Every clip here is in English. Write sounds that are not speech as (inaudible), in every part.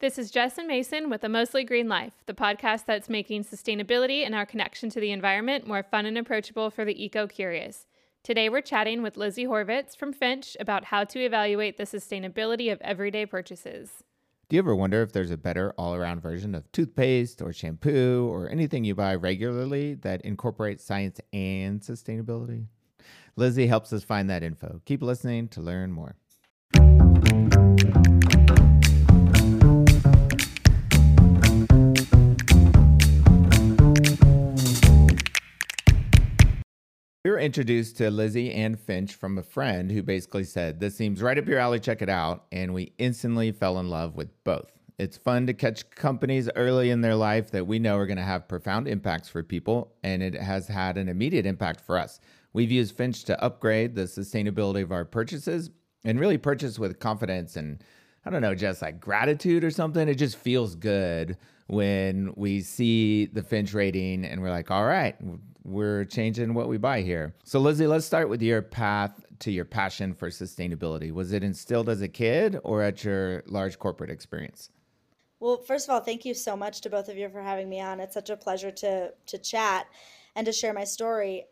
This is Jess and Mason with A Mostly Green Life, the podcast that's making sustainability and our connection to the environment more fun and approachable for the eco curious. Today we're chatting with Lizzie Horvitz from Finch about how to evaluate the sustainability of everyday purchases. Do you ever wonder if there's a better all around version of toothpaste or shampoo or anything you buy regularly that incorporates science and sustainability? Lizzie helps us find that info. Keep listening to learn more. Were introduced to Lizzie and Finch from a friend who basically said, This seems right up your alley, check it out. And we instantly fell in love with both. It's fun to catch companies early in their life that we know are going to have profound impacts for people, and it has had an immediate impact for us. We've used Finch to upgrade the sustainability of our purchases and really purchase with confidence and I don't know, just like gratitude or something. It just feels good when we see the Finch rating and we're like, all right, we're changing what we buy here. So, Lizzie, let's start with your path to your passion for sustainability. Was it instilled as a kid or at your large corporate experience? Well, first of all, thank you so much to both of you for having me on. It's such a pleasure to to chat and to share my story.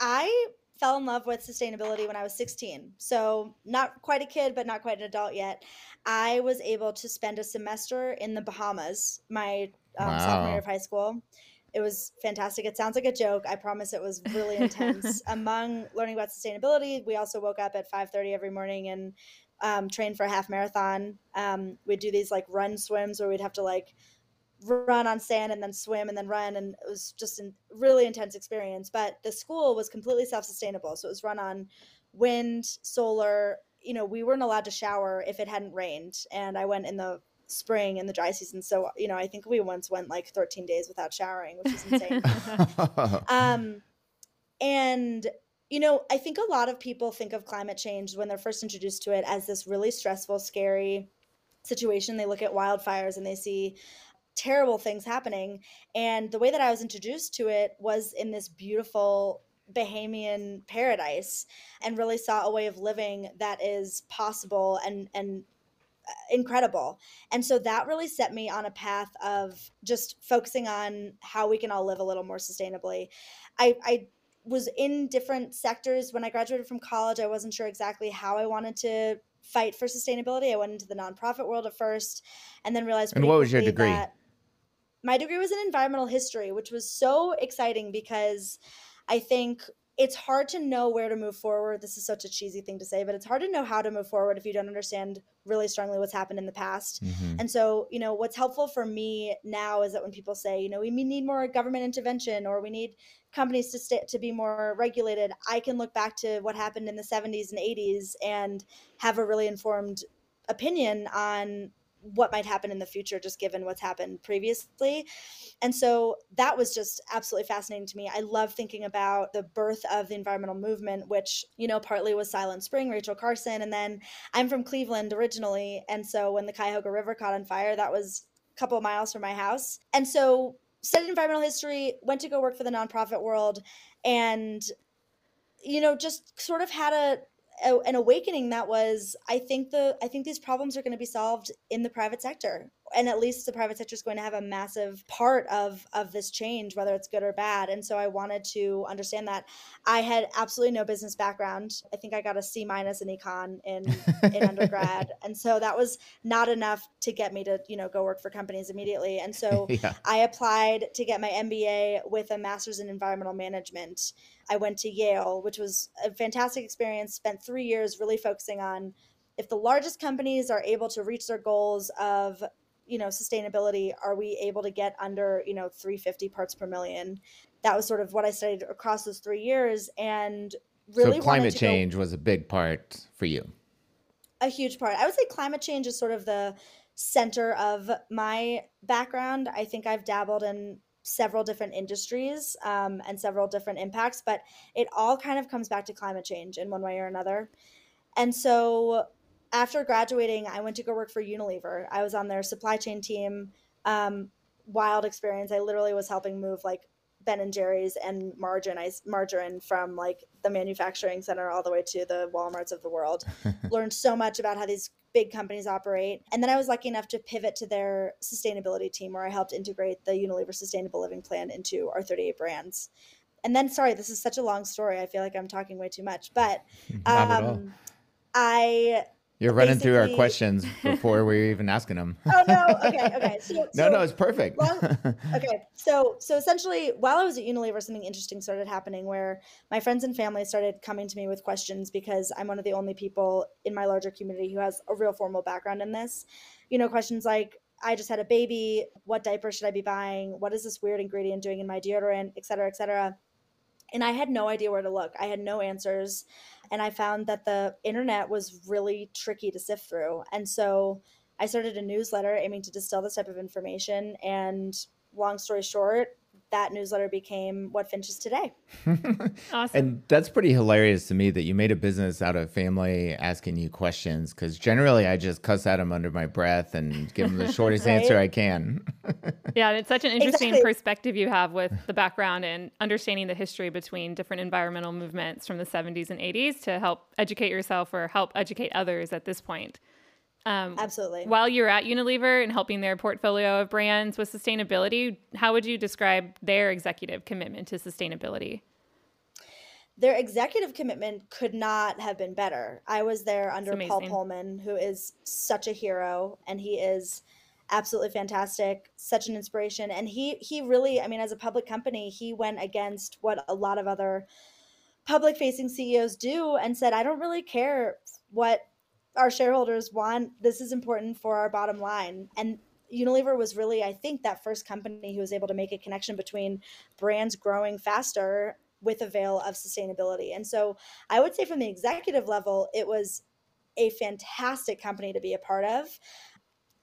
I fell in love with sustainability when I was 16. So, not quite a kid, but not quite an adult yet. I was able to spend a semester in the Bahamas, my um, wow. sophomore year of high school it was fantastic. It sounds like a joke. I promise it was really intense. (laughs) Among learning about sustainability, we also woke up at 5:30 every morning and um, trained for a half marathon. Um, we'd do these like run swims where we'd have to like run on sand and then swim and then run, and it was just a really intense experience. But the school was completely self-sustainable, so it was run on wind, solar. You know, we weren't allowed to shower if it hadn't rained, and I went in the spring and the dry season. So, you know, I think we once went like 13 days without showering, which is insane. (laughs) um, and, you know, I think a lot of people think of climate change when they're first introduced to it as this really stressful, scary situation. They look at wildfires and they see terrible things happening. And the way that I was introduced to it was in this beautiful Bahamian paradise and really saw a way of living that is possible and and incredible. And so that really set me on a path of just focusing on how we can all live a little more sustainably. I, I was in different sectors when I graduated from college. I wasn't sure exactly how I wanted to fight for sustainability. I went into the nonprofit world at first and then realized. And what was your degree? My degree was in environmental history, which was so exciting because I think it's hard to know where to move forward. This is such a cheesy thing to say, but it's hard to know how to move forward if you don't understand really strongly what's happened in the past. Mm-hmm. And so, you know, what's helpful for me now is that when people say, you know, we need more government intervention or we need companies to stay, to be more regulated, I can look back to what happened in the 70s and 80s and have a really informed opinion on what might happen in the future just given what's happened previously. And so that was just absolutely fascinating to me. I love thinking about the birth of the environmental movement which you know partly was silent spring rachel carson and then i'm from cleveland originally. And so when the cuyahoga river caught on fire that was a couple of miles from my house. And so studied environmental history went to go work for the nonprofit world and you know just sort of had a a, an awakening that was i think the i think these problems are going to be solved in the private sector and at least the private sector is going to have a massive part of of this change whether it's good or bad and so i wanted to understand that i had absolutely no business background i think i got a c minus in econ in in undergrad (laughs) and so that was not enough to get me to you know go work for companies immediately and so (laughs) yeah. i applied to get my mba with a master's in environmental management I went to Yale, which was a fantastic experience. Spent three years really focusing on if the largest companies are able to reach their goals of you know sustainability are we able to get under you know 350 parts per million? That was sort of what i studied across those three years and really so climate change go, was a big part for you? A huge part. I would say climate change is sort of the center of my background. I think i've dabbled in several different industries um, and several different impacts, but it all kind of comes back to climate change in one way or another. And so after graduating, I went to go work for Unilever. I was on their supply chain team. Um, wild experience. I literally was helping move like Ben and Jerry's and margarine, I, margarine from like the manufacturing center all the way to the WalMarts of the world. (laughs) Learned so much about how these big companies operate. And then I was lucky enough to pivot to their sustainability team where I helped integrate the Unilever Sustainable Living Plan into our 38 brands. And then, sorry, this is such a long story. I feel like I'm talking way too much, but (laughs) um, I you're running through our questions before we're even asking them. (laughs) oh no. Okay. Okay. So, (laughs) no, so, no, it's perfect. well, (laughs) okay. So, so essentially, while I was at Unilever, something interesting started happening where my friends and family started coming to me with questions because I'm one of the only people in my larger community who has a real formal background in this. You know, questions like, I just had a baby. What diaper should I be buying? What is this weird ingredient doing in my deodorant, et cetera, et cetera. And I had no idea where to look. I had no answers. And I found that the internet was really tricky to sift through. And so I started a newsletter aiming to distill this type of information. And long story short, that newsletter became what Finch is today. (laughs) awesome. And that's pretty hilarious to me that you made a business out of family asking you questions because generally I just cuss at them under my breath and give them the (laughs) shortest right? answer I can. (laughs) yeah, it's such an interesting exactly. perspective you have with the background and understanding the history between different environmental movements from the 70s and 80s to help educate yourself or help educate others at this point. Um, Absolutely. While you're at Unilever and helping their portfolio of brands with sustainability, how would you describe their executive commitment to sustainability? Their executive commitment could not have been better. I was there under Paul Polman, who is such a hero, and he is absolutely fantastic, such an inspiration. And he he really, I mean, as a public company, he went against what a lot of other public facing CEOs do and said, I don't really care what our shareholders want this is important for our bottom line and Unilever was really, I think, that first company who was able to make a connection between brands growing faster with a veil of sustainability. And so I would say from the executive level, it was a fantastic company to be a part of.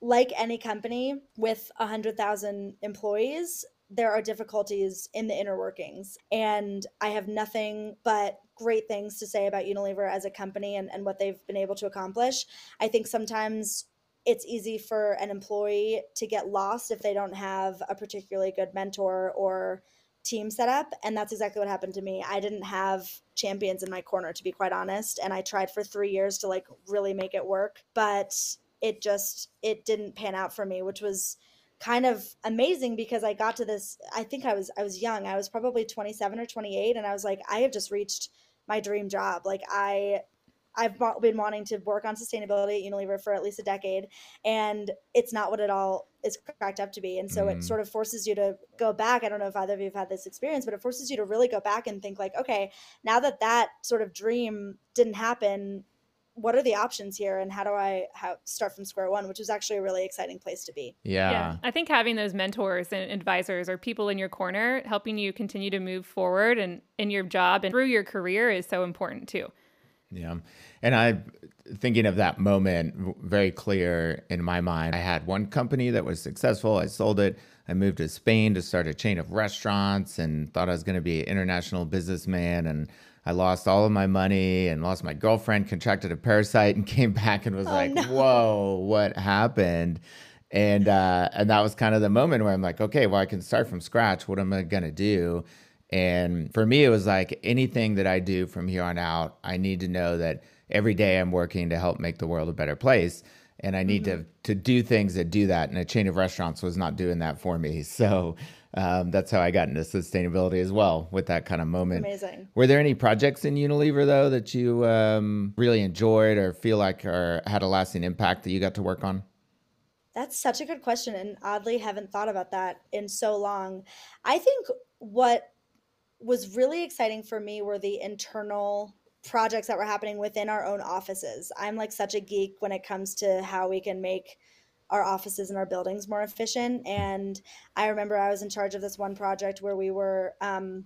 Like any company with 100,000 employees, there are difficulties in the inner workings. And I have nothing but great things to say about Unilever as a company and, and what they've been able to accomplish. I think sometimes it's easy for an employee to get lost if they don't have a particularly good mentor or team set up and that's exactly what happened to me i didn't have champions in my corner to be quite honest and i tried for three years to like really make it work but it just it didn't pan out for me which was kind of amazing because I got to this I think I was I was young. I was probably 27 or 28 and I was like I have just reached my dream job. Like I I've been wanting to work on sustainability at Unilever for at least a decade, and it's not what it all is cracked up to be. And so mm. it sort of forces you to go back. I don't know if either of you have had this experience, but it forces you to really go back and think like, okay, now that that sort of dream didn't happen, what are the options here and how do I how, start from square one, which is actually a really exciting place to be. Yeah. yeah. I think having those mentors and advisors or people in your corner helping you continue to move forward and in your job and through your career is so important too. Yeah. And I thinking of that moment very clear in my mind. I had one company that was successful. I sold it. I moved to Spain to start a chain of restaurants and thought I was going to be an international businessman and I lost all of my money and lost my girlfriend, contracted a parasite, and (laughs) came back and was oh, like, no. "Whoa, what happened?" And uh, and that was kind of the moment where I'm like, "Okay, well, I can start from scratch. What am I gonna do?" And for me, it was like anything that I do from here on out, I need to know that every day I'm working to help make the world a better place. And I need mm-hmm. to to do things that do that. And a chain of restaurants was not doing that for me. (laughs) So um, that's how I got into sustainability as well with that kind of moment. Amazing. Were there any projects in Unilever though that you um, really enjoyed or feel like or had a lasting impact that you got to work on? That's such a good question, and oddly haven't thought about that in so long. I think what was really exciting for me were the internal projects that were happening within our own offices. I'm like such a geek when it comes to how we can make our offices and our buildings more efficient. And I remember I was in charge of this one project where we were, um,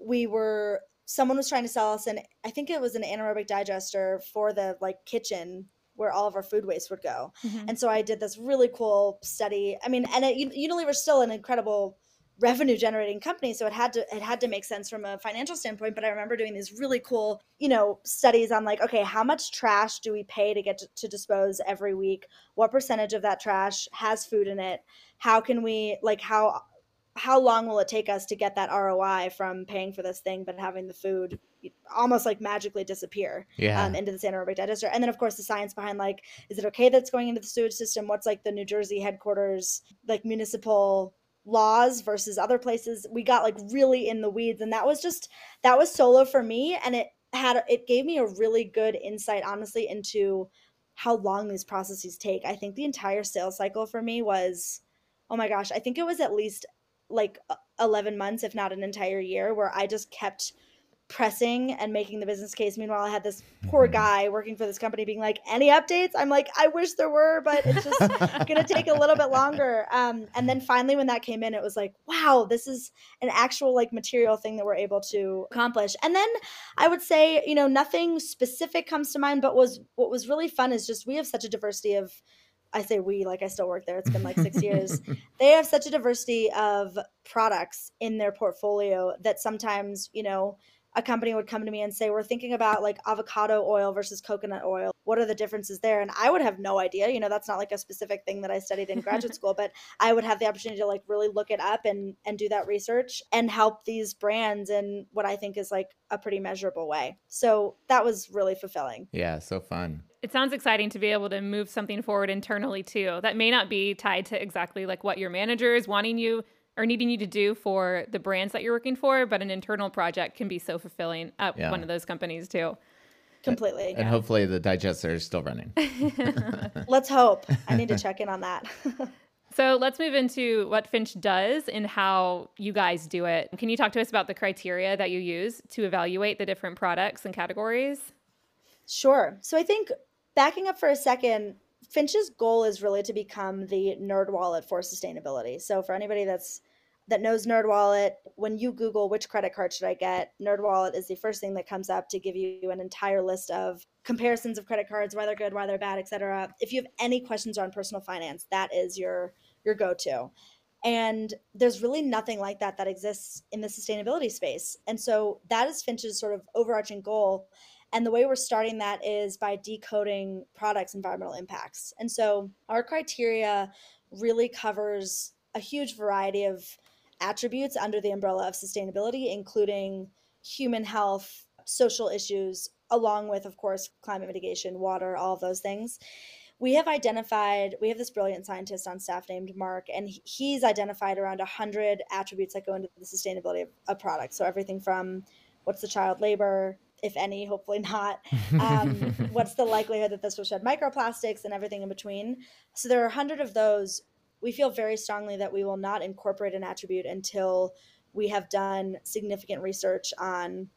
we were, someone was trying to sell us an, I think it was an anaerobic digester for the like kitchen where all of our food waste would go. Mm-hmm. And so I did this really cool study. I mean, and it, Unilever's still an incredible revenue generating company so it had to it had to make sense from a financial standpoint but i remember doing these really cool you know studies on like okay how much trash do we pay to get to, to, dispose every week what percentage of that trash has food in it how can we like how how long will it take us to get that roi from paying for this thing but having the food almost like magically disappear yeah. um, into this anaerobic digester. And then, of course, the science behind like, is it okay that's going into the sewage system? What's like the New Jersey headquarters, like municipal laws versus other places? We got like really in the weeds. And that was just, that was solo for me. And it had, it gave me a really good insight, honestly, into how long these processes take. I think the entire sales cycle for me was, oh my gosh, I think it was at least like 11 months, if not an entire year, where I just kept pressing and making the business case. Meanwhile, I had this poor mm-hmm. guy working for this company being like, "Any updates?" I'm like, "I wish there were, but it's just (laughs) going to take a little bit longer." Um, and then finally, when that came in, it was like, "Wow, this is an actual like material thing that we're able to accomplish." And then I would say, you know, nothing specific comes to mind, but was what was really fun is just we have such a diversity of I say we, like I still work there. It's been like six years. (laughs) They have such a diversity of products in their portfolio that sometimes, you know, a company would come to me and say, We're thinking about like avocado oil versus coconut oil. What are the differences there? And I would have no idea. You know, that's not like a specific thing that I studied in graduate (laughs) school, but I would have the opportunity to like really look it up and and do that research and help these brands in what I think is like a pretty measurable way. So that was really fulfilling. Yeah, so fun. It sounds exciting to be able to move something forward internally too. That may not be tied to exactly like what your manager is wanting you or needing you to do for the brands that you're working for, but an internal project can be so fulfilling at yeah. one of those companies too. Completely. And yeah. hopefully the digester is still running. (laughs) (laughs) let's hope. I need to (laughs) check in on that. so let's move into what Finch does and how you guys do it. Can you talk to us about the criteria that you use to evaluate the different products and categories? Sure. So I think backing up for a second, Finch's goal is really to become the NerdWallet for sustainability. So for anybody that's that knows NerdWallet, when you Google which credit card should I get, NerdWallet is the first thing that comes up to give you an entire list of comparisons of credit cards, why they're good, why they're bad, etc. If you have any questions on personal finance, that is your your go-to. And there's really nothing like that that exists in the sustainability space. And so that is Finch's sort of overarching goal. And the way we're starting that is by decoding products' environmental impacts. And so our criteria really covers a huge variety of attributes under the umbrella of sustainability, including human health, social issues, along with, of course, climate mitigation, water, all of those things. We have identified, we have this brilliant scientist on staff named Mark, and he's identified around 100 attributes that go into the sustainability of a product. So everything from what's the child labor, if any, hopefully not. Um, (laughs) what's the likelihood that this will shed microplastics and everything in between? So there are a hundred of those we feel very strongly that we will not incorporate an attribute until we have done significant research on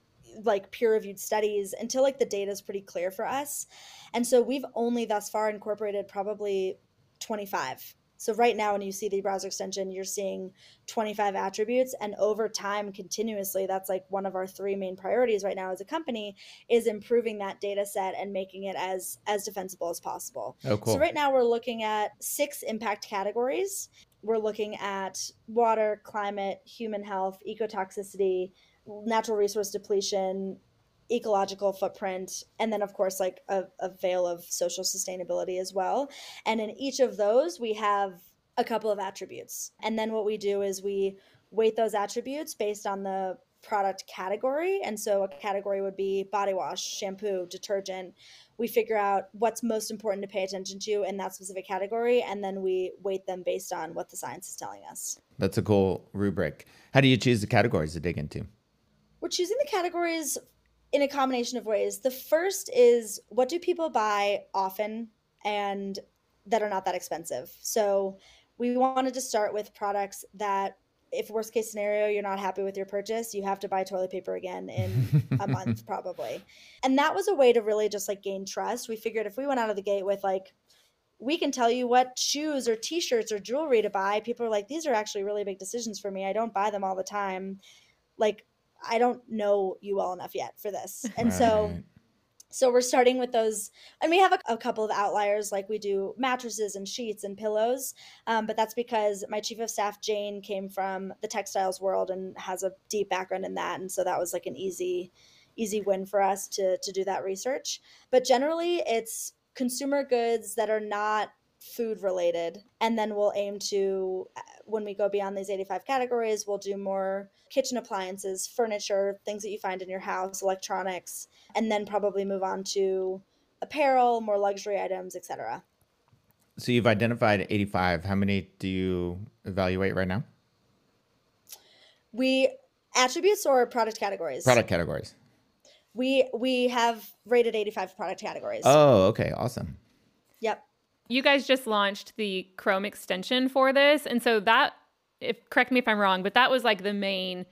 like peer reviewed studies until like the data is pretty clear for us. And so we've only thus far incorporated probably 25 so right now, when you see the browser extension, you're seeing 25 attributes, and over time, continuously, that's like one of our three main priorities right now as a company is improving that data set and making it as as defensible as possible. Oh, cool. So right now, we're looking at six impact categories. We're looking at water, climate, human health, ecotoxicity, natural resource depletion, ecological footprint and then of course like a, a veil of social sustainability as well. And in each of those we have a couple of attributes. And then what we do is we weight those attributes based on the product category. And so a category would be body wash shampoo detergent. We figure out what's most important to pay attention to in that specific category and then we weight them based on what the science is telling us. That's a cool rubric. How do you choose the categories to dig into? We're choosing the categories in a combination of ways. The first is what do people buy often and that are not that expensive? So we wanted to start with products that if worst case scenario you're not happy with your purchase you have to buy toilet paper again in a (laughs) month probably and that was a way to really just like gain trust we figured if we went out of the gate with like we can tell you what shoes or t-shirts or jewelry to buy people are like these are actually really big decisions for me i don't buy them all the time like I don't know you well enough yet for this. (laughs) And right. so so we're starting with those, and we have a, a, couple of outliers, like we do mattresses and sheets and pillows. Um, but that's because my chief of staff Jane came from the textiles world and has a deep background in that, and so that was like an easy, easy win for us to to do that research. But generally, it's consumer goods that are not food related, and then we'll aim to when we go beyond these 85 categories, we'll do more kitchen appliances, furniture, things that you find in your house, electronics, and then probably move on to apparel, more luxury items, etc. So you've identified 85. How many do you evaluate right now? We attributes or product categories. Product categories. We we have rated 85 product categories. Oh, okay. Awesome. Yep. You guys just launched the Chrome extension for this. And so that if correct me if I'm wrong, but that was like the main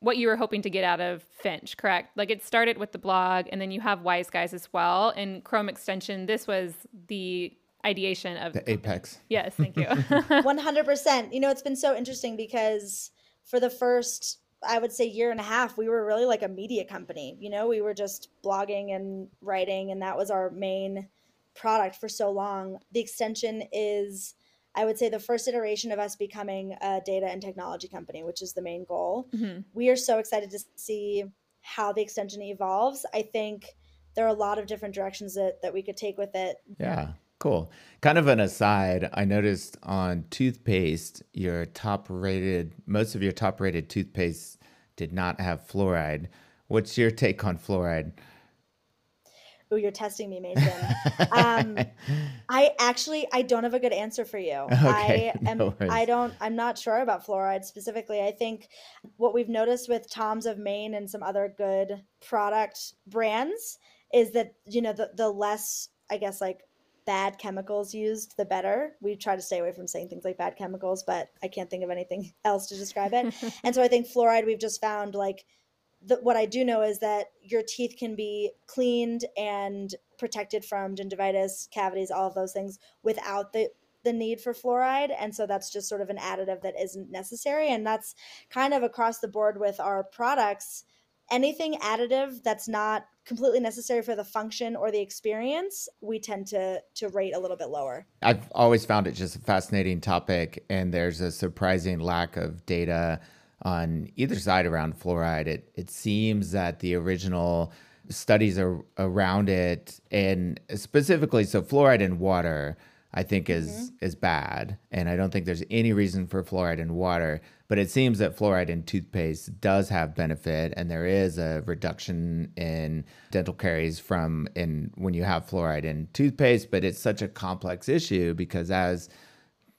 what you were hoping to get out of Finch, correct? Like it started with the blog and then you have Wise Guys as well. And Chrome extension, this was the ideation of the apex. Yes, thank you. (laughs) (laughs) 100%. You know, it's been so interesting because for the first I would say year and a half, we were really like a media company. You know, we were just blogging and writing, and that was our main product for so long. The extension is, I would say, the first iteration of us becoming a data and technology company, which is the main goal. Mm-hmm. We are so excited to see how the extension evolves. I think there are a lot of different directions that, that we could take with it. Yeah. Cool. Kind of an aside, I noticed on toothpaste, your top rated, most of your top rated toothpaste did not have fluoride. What's your take on fluoride? Oh, you're testing me, Mason. (laughs) um, I actually I don't have a good answer for you. (laughs) Okay, I (laughs) am no I don't I'm not sure about fluoride specifically. I think what we've noticed with Tom's of Maine and some other good product brands is that you know the the less I guess like bad chemicals used, the better. We try to stay away from saying things like bad chemicals, but I can't think of anything else to describe it. and so I think fluoride, we've just found like the, what I do know is that your teeth can be cleaned and protected from gingivitis, cavities, all of those things without the the need for fluoride. And so that's just sort of an additive that isn't necessary. And that's kind of across the board with our products. Anything additive that's not completely necessary for the function or the experience, we tend to to rate a little bit lower. I've always found it just a fascinating topic and there's a surprising lack of data on either side around fluoride. It it seems that the original studies are around it and specifically so fluoride in water I think is mm-hmm. is bad and I don't think there's any reason for fluoride in water but it seems that fluoride in toothpaste does have benefit and there is a reduction in dental caries from in when you have fluoride in toothpaste but it's such a complex issue because as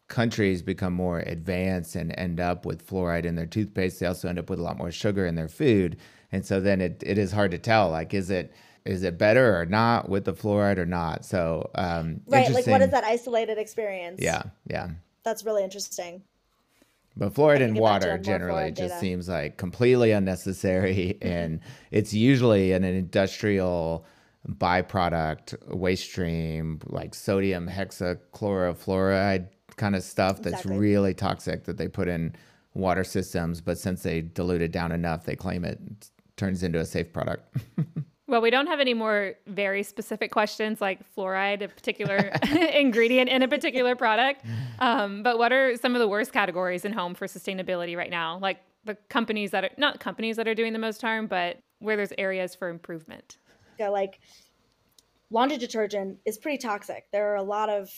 countries become more advanced and end up with fluoride in their toothpaste they also end up with a lot more sugar in their food. And so then it, it is hard to tell like is it is it better or not with the fluoride or not? So um right like what is that isolated experience? Yeah yeah. That's really interesting. But fluoride in water generally just data. seems like completely unnecessary, (laughs) and it's usually an industrial byproduct waste stream like sodium hexachlorofluoride kind of stuff that's exactly. really toxic that they put in water systems. But since they dilute it down enough, they claim it turns into a safe product. (laughs) Well, we don't have any more very specific questions like fluoride, a particular (laughs) ingredient in a particular product. Um, but what are some of the worst categories in home for sustainability right now? Like the companies that are not companies that are doing the most harm, but where there's areas for improvement. Yeah, like laundry detergent is pretty toxic. There are a lot of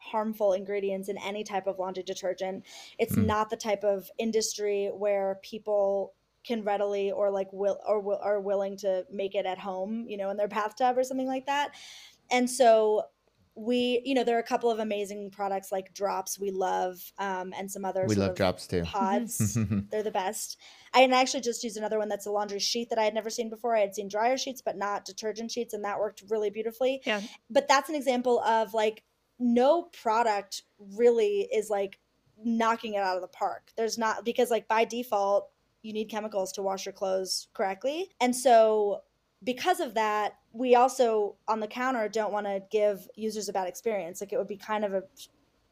harmful ingredients in any type of laundry detergent. It's mm. not the type of industry where people can readily or like will or will, are willing to make it at home, you know, in their bathtub or something like that. And so we, you know, there are a couple of amazing products like Dropps we love, um, and some other we love Dropps too. Pods, (laughs) they're the best. I actually just used another one that's a laundry sheet that I had never seen before. I had seen dryer sheets, but not detergent sheets, and that worked really beautifully. Yeah. But that's an example of like no product really is like knocking it out of the park. There's not because like by default you need chemicals to wash your clothes correctly. And so because of that, we also on the counter don't want to give users a bad experience. Like it would be kind of a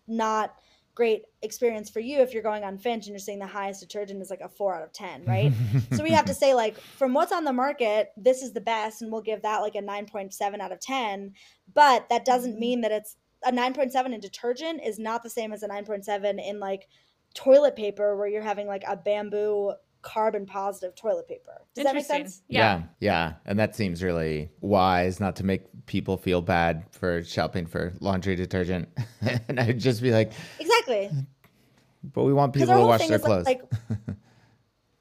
not great experience for you if you're going on Finch and you're saying the highest detergent is like a four out of 10, right? (laughs) so we have to say, like, from what's on the market, this is the best, and we'll give that like a 9.7 out of 10. But that doesn't mm-hmm. mean that it's a 9.7 in detergent is not the same as a 9.7 in like toilet paper where you're having like a bamboo carbon positive toilet paper. Does that make sense? Yeah. yeah. yeah. And that seems really wise not to make people feel bad for shopping for laundry detergent. (laughs) and I'd just be like, Exactly. but we want people to wash their clothes. Like, like (laughs)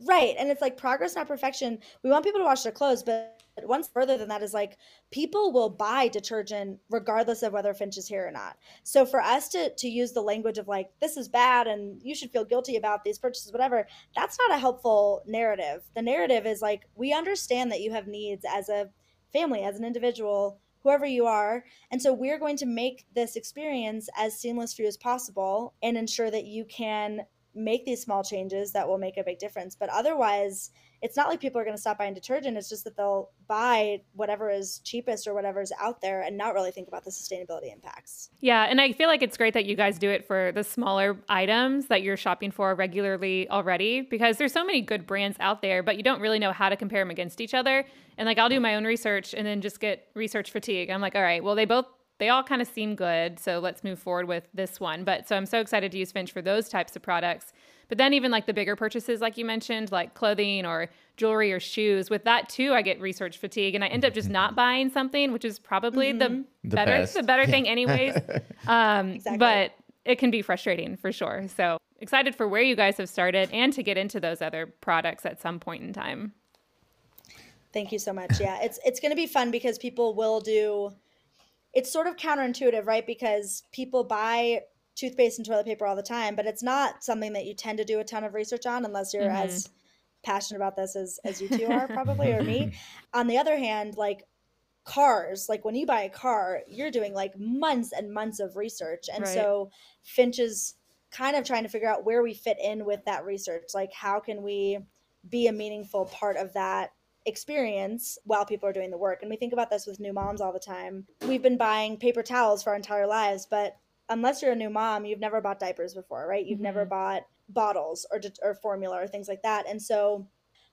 right. And it's like progress, not perfection. We want people to wash their clothes, but one further than that is like people will buy detergent regardless of whether Finch is here or not. So for us to to use the language of like this is bad and you should feel guilty about these purchases, whatever, that's not a helpful narrative. The narrative is like we understand that you have needs as a family, as an individual whoever you are. And so we're going to make this experience as seamless for you as possible and ensure that you can make these small changes that will make a big difference. But otherwise, it's not like people are going to stop buying detergent. It's just that they'll buy whatever is cheapest or whatever is out there and not really think about the sustainability impacts. Yeah. And I feel like it's great that you guys do it for the smaller items that you're shopping for regularly already because there's so many good brands out there, but you don't really know how to compare them against each other. And like I'll do my own research and then just get research fatigue. I'm like, all right, well, they both they all kind of seem good. So let's move forward with this one. But so I'm so excited to use Finch for those types of products. But then even like the bigger purchases, like you mentioned, like clothing or jewelry or shoes, with that too, I get research fatigue and I end up just not (laughs) buying something, which is probably mm-hmm. the, the, better best. the better thing (laughs) anyways. (laughs) um, exactly. But it can be frustrating for sure. So excited for where you guys have started and to get into those other products at some point in time. Thank you so much. Yeah, it's it's going to be fun because people will do it's sort of counterintuitive, right? Because people buy toothpaste and toilet paper all the time, but it's not something that you tend to do a ton of research on unless you're mm-hmm. as passionate about this as, as you two (laughs) are probably or me. (laughs) On the other hand, like cars, like when you buy a car, you're doing like months and months of research. And right. so Finch is kind of trying to figure out where we fit in with that research. Like how can we be a meaningful part of that experience while people are doing the work. And we think about this with new moms all the time. We've been buying paper towels for our entire lives, but unless you're a new mom, you've never bought diapers before, right? You've mm-hmm. never bought bottles or or formula or things like that. And so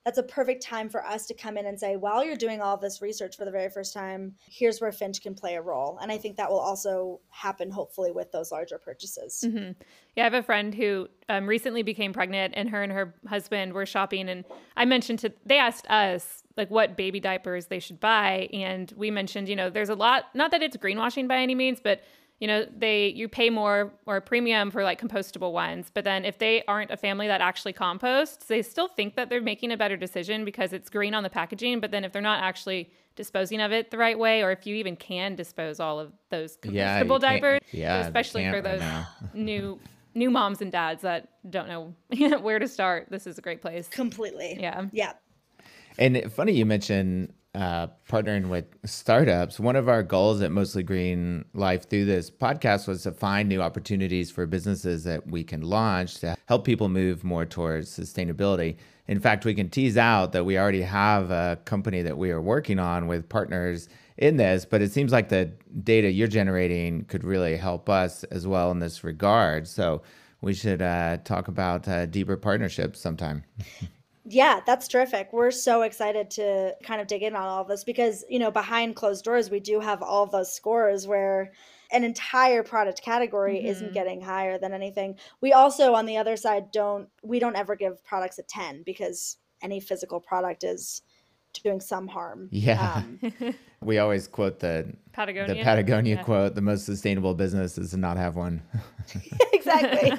that's a perfect time for us to come in and say, while you're doing all this research for the very first time, here's where Finch can play a role. And I think that will also happen, hopefully, with those larger purchases. Mm-hmm. Yeah, I have a friend who um, recently became pregnant, and her and her husband were shopping. And I mentioned to, they asked us, like, what baby diapers they should buy. And we mentioned, you know, there's a lot, not that it's greenwashing by any means, but you know they you pay more or a premium for like compostable ones. But then if they aren't a family that actually composts they still think that they're making a better decision because it's green on the packaging. But then if they're not actually disposing of it the right way or if you even can dispose all of those compostable yeah, diapers yeah especially for those right (laughs) new new moms and dads that don't know (laughs) where to start this is a great place. Completely. Yeah. Yeah and funny you mentioned uh, partnering with startups. One of our goals at Mostly Green Life through this podcast was to find new opportunities for businesses that we can launch to help people move more towards sustainability. In fact, we can tease out that we already have a company that we are working on with partners in this, but it seems like the data you're generating could really help us as well in this regard. So we should uh, talk about deeper partnerships sometime. (laughs) Yeah, that's terrific. We're so excited to kind of dig in on all of this because, you know, behind closed doors, we do have all those scores where an entire product category mm-hmm. isn't getting higher than anything. We also, on the other side, don't, we don't ever give products a 10 because any physical product is doing some harm. Yeah. Um, (laughs) we always quote the Patagonia, the Patagonia yeah. quote: "The most sustainable business is to not have one." (laughs) (laughs) exactly.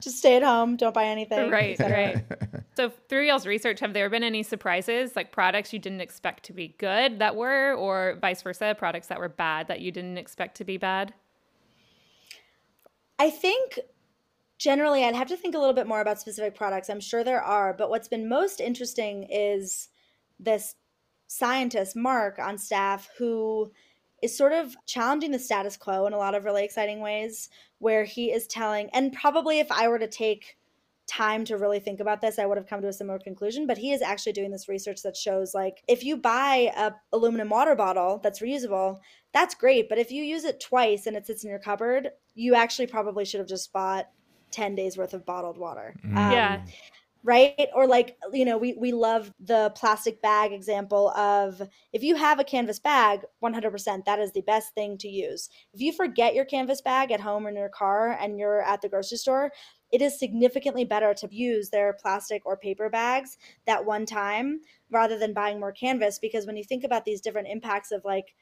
Just stay at home. Don't buy anything. Right. Right. so, through y'all's research, have there been any surprises, like products you didn't expect to be good that were, or vice versa, products that were bad that you didn't expect to be bad? I think generally I'd have to think a little bit more about specific products. I'm sure there are, but what's been most interesting is this scientist, Mark, on staff who is sort of challenging the status quo in a lot of really exciting ways, where he is telling, and probably if I were to take time to really think about this, I would have come to a similar conclusion. But he is actually doing this research that shows like if you buy a aluminum water bottle that's reusable, that's great. But if you use it twice and it sits in your cupboard, you actually probably should have just bought 10 days worth of bottled water. Mm. Um, yeah. Right. Or like, you know, we, we love the plastic bag example of if you have a canvas bag, 100%, that is the best thing to use. If you forget your canvas bag at home or in your car and you're at the grocery store, it is significantly better to use their plastic or paper bags that one time rather than buying more canvas. Because when you think about these different impacts of like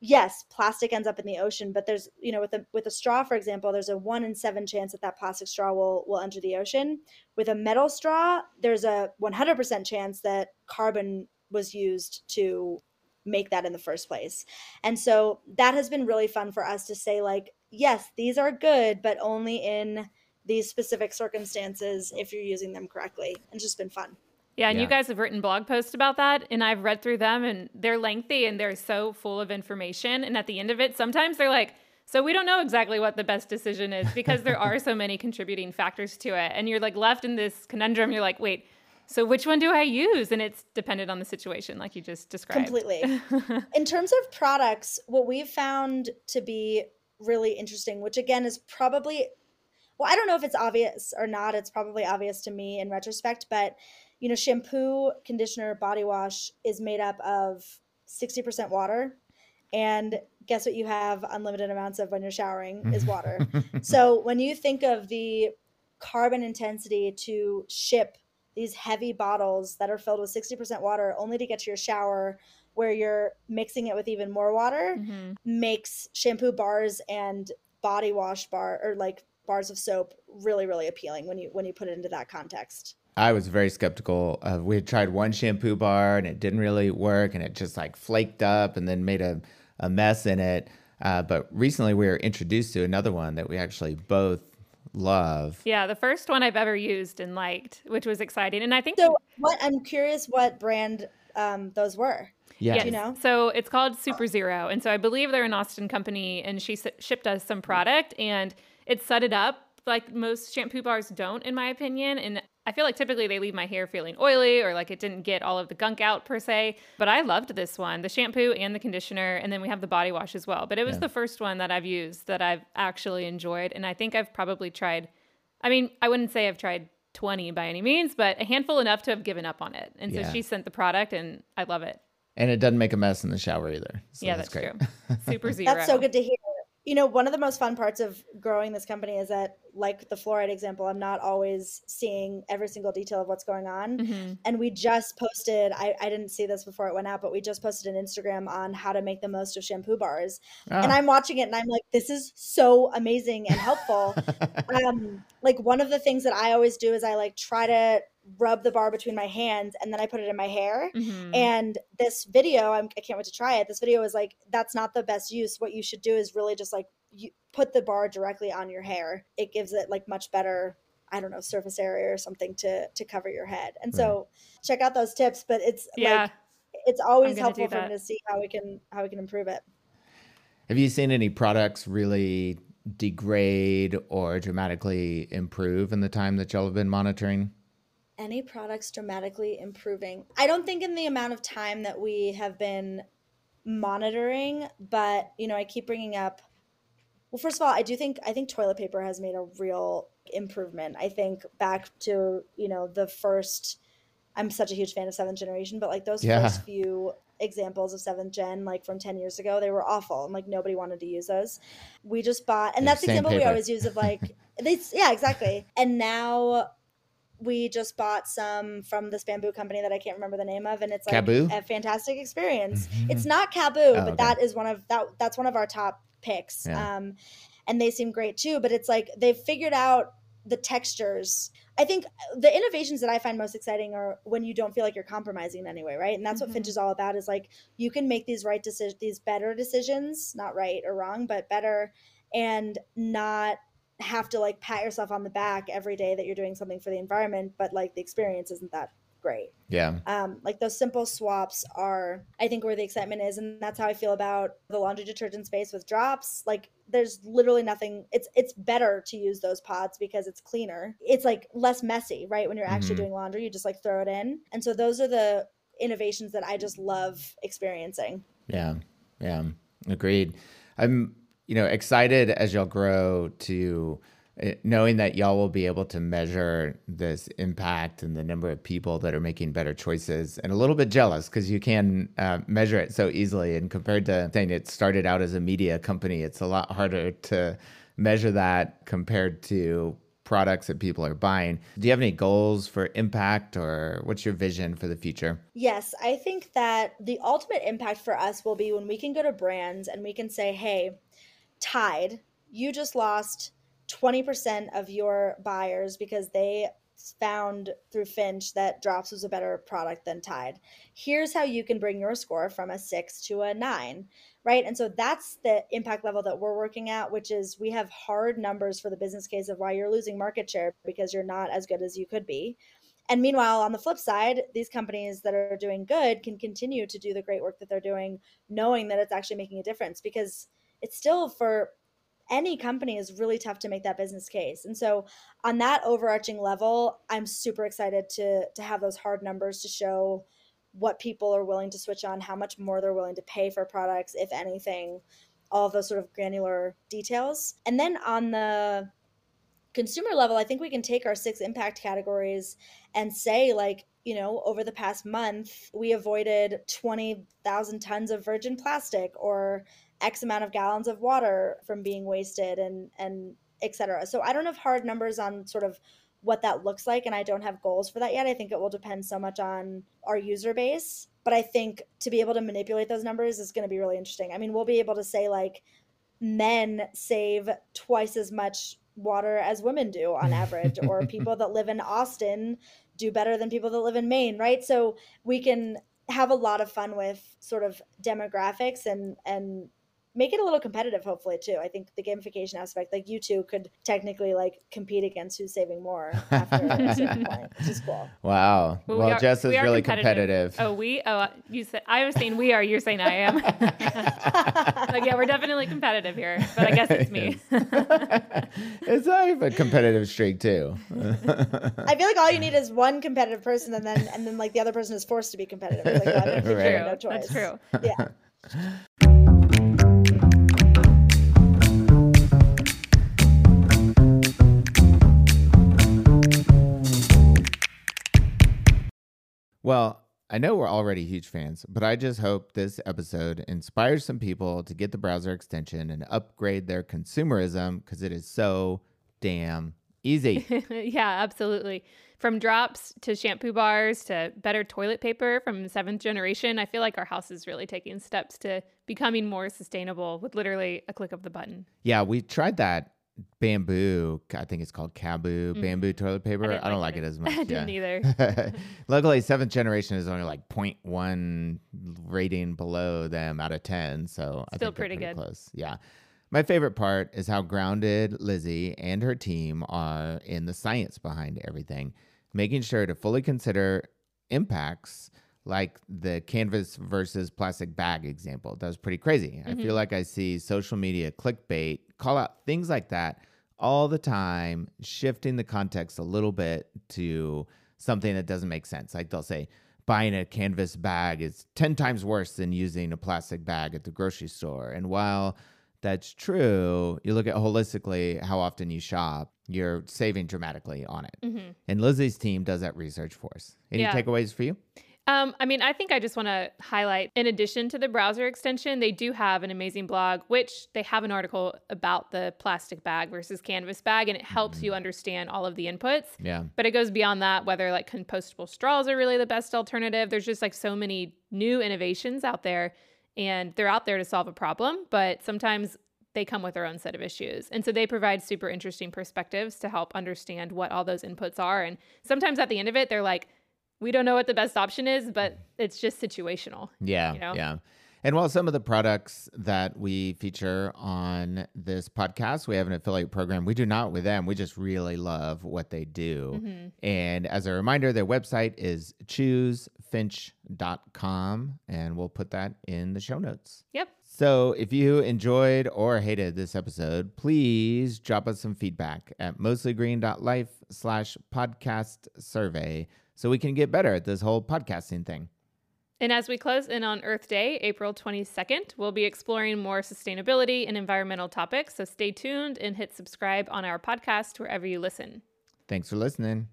yes, plastic ends up in the ocean, but there's, you know, with a with a straw, for example, there's a one in seven chance that that plastic straw will will enter the ocean. With a metal straw, there's a 100% chance that carbon was used to make that in the first place. And so that has been really fun for us to say like, yes, these are good, but only in these specific circumstances if you're using them correctly. It's just been fun. Yeah, and Yeah. you guys have written blog posts about that, and I've read through them, and they're lengthy and they're so full of information. And at the end of it, sometimes they're like, so we don't know exactly what the best decision is because there are so many contributing factors to it. And you're like left in this conundrum. You're like, wait, so which one do I use? And it's dependent on the situation, like you just described. Completely. (laughs) in terms of products, what we've found to be really interesting, which again is probably, well, I don't know if it's obvious or not. It's probably obvious to me in retrospect, but you know, shampoo, conditioner, body wash is made up of 60% water. And guess what you have unlimited amounts of when you're showering is water. (laughs) so when you think of the carbon intensity to ship these heavy bottles that are filled with 60% water only to get to your shower where you're mixing it with even more water Mhm. makes shampoo bars and body wash bar or like bars of soap really really appealing when you when you put it into that context I was very skeptical. Of, we had tried one shampoo bar and it didn't really work, and it just like flaked up and then made a, a mess in it. Uh, but recently, we were introduced to another one that we actually both love. Yeah, the first one I've ever used and liked, which was exciting. And I think so what i'm curious what brand um, those were Yeah, Yes. you know? So it's called Super Zero. And so I believe they're an Austin company and she s- shipped us some product and it set it up like most shampoo bars don't, in my opinion. And I feel like typically they leave my hair feeling oily or like it didn't get all of the gunk out per se. But I loved this one the shampoo and the conditioner. And then we have the body wash as well. But it was Yeah. the first one that I've used that I've actually enjoyed. And I think I've probably tried, I mean, I wouldn't say I've tried 20 by any means, but a handful enough to have given up on it. And so she sent the product and I love it. and it doesn't make a mess in the shower either. So yeah, that's, great. true. Super (laughs) zero. That's so good to hear. You know, one of the most fun parts of growing this company is that, like the fluoride example, I'm not always seeing every single detail of what's going on. Mhm. And we just posted, I, I didn't see this before it went out, but we just posted an Instagram on how to make the most of shampoo bars. And Ah. I'm watching it and I'm like, this is so amazing and helpful. (laughs) um, like one of the things that I always do is I like try to rub the bar between my hands and then I put it in my hair. Mhm. And this video, I'm, I can't wait to try it. This video is like, that's not the best use. What you should do is really just like you put the bar directly on your hair. It gives it like much better, I don't know, surface area or something to to cover your head. And so check out those tips. But it's yeah. like it's always helpful for me to see how we can how we can improve it. Have you seen any products really degrade or dramatically improve in the time that y'all have been monitoring? Any products dramatically improving. I don't think in the amount of time that we have been monitoring, but you know, I keep bringing up well, first of all, I do think I think toilet paper has made a real improvement. I think back to, you know, the first I'm such a huge fan of seventh generation, but like those Yeah. first few examples of seventh gen, like from 10 years ago, they were awful and like nobody wanted to use those. We just bought, and Yeah, that's the example we always use of like, (laughs) they, yeah, exactly. And now we just bought some from this bamboo company that I can't remember the name of, and it's like Caboo? a fantastic experience. It's not Caboo, Oh, but okay. that is one of that. That's one of our top picks, Yeah. um, and they seem great too. But it's like they've figured out the textures. I think the innovations that I find most exciting are when you don't feel like you're compromising in any way, right? And that's Mhm. what Finch is all about. Is like you can make these right decisions, these better decisions, not right or wrong, but better, and not have to like pat yourself on the back every day that you're doing something for the environment, but like the experience isn't that great. Yeah. Um, like those simple swaps are, I think, where the excitement is, and that's how I feel about the laundry detergent space with Dropps. Like, there's literally nothing. It's it's better to use those pods because it's cleaner. It's like less messy, right? When you're actually Mhm. doing laundry, you just like throw it in, and so those are the innovations that I just love experiencing. Yeah, yeah, agreed. I'm, you know, excited as y'all grow to uh, knowing that y'all will be able to measure this impact and the number of people that are making better choices, and a little bit jealous because you can uh, measure it so easily. And compared to saying it started out as a media company, it's a lot harder to measure that compared to products that people are buying. Do you have any goals for impact or what's your vision for the future? Yes, I think that the ultimate impact for us will be when we can go to brands and we can say, hey, Tide, you just lost 20% of your buyers because they found through Finch that Dropps was a better product than Tide. Here's how you can bring your score from a six to a nine right? And so that's the impact level that we're working at, which is we have hard numbers for the business case of why you're losing market share because you're not as good as you could be. And meanwhile, on the flip side, these companies that are doing good can continue to do the great work that they're doing, knowing that it's actually making a difference because it's still for any company is really tough to make that business case. And so on that overarching level, I'm super excited to to have those hard numbers to show what people are willing to switch on, how much more they're willing to pay for products, if anything, all of those sort of granular details. And then on the consumer level, I think we can take our six impact categories and say, like, you know, over the past month, we avoided 20,000 tons of virgin plastic or X amount of gallons of water from being wasted and, and et cetera. So I don't have hard numbers on sort of what that looks like and I don't have goals for that yet. I think it will depend so much on our user base, but I think to be able to manipulate those numbers is going to be really interesting. I mean, we'll be able to say like men save twice as much water as women do on (laughs) average or people that live in Austin do better than people that live in Maine, right? So we can have a lot of fun with sort of demographics and and make it a little competitive hopefully too. I think the gamification aspect like you two could technically like compete against who's saving more (laughs) after a certain point which is cool. Wow. Well, well we are, jess is really competitive. competitive. oh we? Oh uh, you said i was saying we are you're saying i am? (laughs) Like yeah we're definitely competitive here but i guess it's me. (laughs) It's I have a competitive streak too. I feel like all you need is one competitive person and then and then like the other person is forced to be competitive. It's like, well, right. no choice. that's true. Yeah Well, I know we're already huge fans, but I just hope this episode inspires some people to get the browser extension and upgrade their consumerism because it is so damn easy. (laughs) yeah, absolutely. From Dropps to shampoo bars to better toilet paper from seventh generation, I feel like our house is really taking steps to becoming more sustainable with literally a click of the button. Yeah, we tried that bamboo. I think it's called Caboo mm. bamboo toilet paper. I, I don't like, it. it. as (laughs) much. I didn't either. (laughs) Luckily, seventh generation is only like 0.1 rating below them out of 10. So Still I think pretty, pretty good. close. Yeah. My favorite part is how grounded Lizzie and her team are in the science behind everything, making sure to fully consider impacts like the canvas versus plastic bag example. That was pretty crazy. Mm-hmm. I feel mm-hmm. like I see social media clickbait call out things like that all the time, shifting the context a little bit to something that doesn't make sense. Like they'll say, buying a canvas bag is 10 times worse than using a plastic bag at the grocery store. And while that's true, you look at holistically how often you shop, you're saving dramatically on it. Mm-hmm. And Lizzie's team does that research for us. Any yeah. takeaways for you? Um, I mean, I think I just want to highlight, in addition to the browser extension, they do have an amazing blog, which they have an article about the plastic bag versus canvas bag, and it helps mm-hmm. you understand all of the inputs. Yeah. But it goes beyond that, whether like compostable straws are really the best alternative. There's just like so many new innovations out there, and they're out there to solve a problem, but sometimes they come with their own set of issues. And so they provide super interesting perspectives to help understand what all those inputs are. And sometimes at the end of it, they're like, we don't know what the best option is, but it's just situational. Yeah. You know? Yeah. And while some of the products that we feature on this podcast, we have an affiliate program. We do not with them. We just really love what they do. Mm-hmm. And as a reminder, their website is choosefinch.com, and we'll put that in the show notes. Yep. So if you enjoyed or hated this episode, please drop us some feedback at mostlygreen.life slash podcast survey so we can get better at this whole podcasting thing. And as we close in on Earth Day, April 22nd, we'll be exploring more sustainability and environmental topics. So stay tuned and hit subscribe on our podcast wherever you listen. Thanks for listening.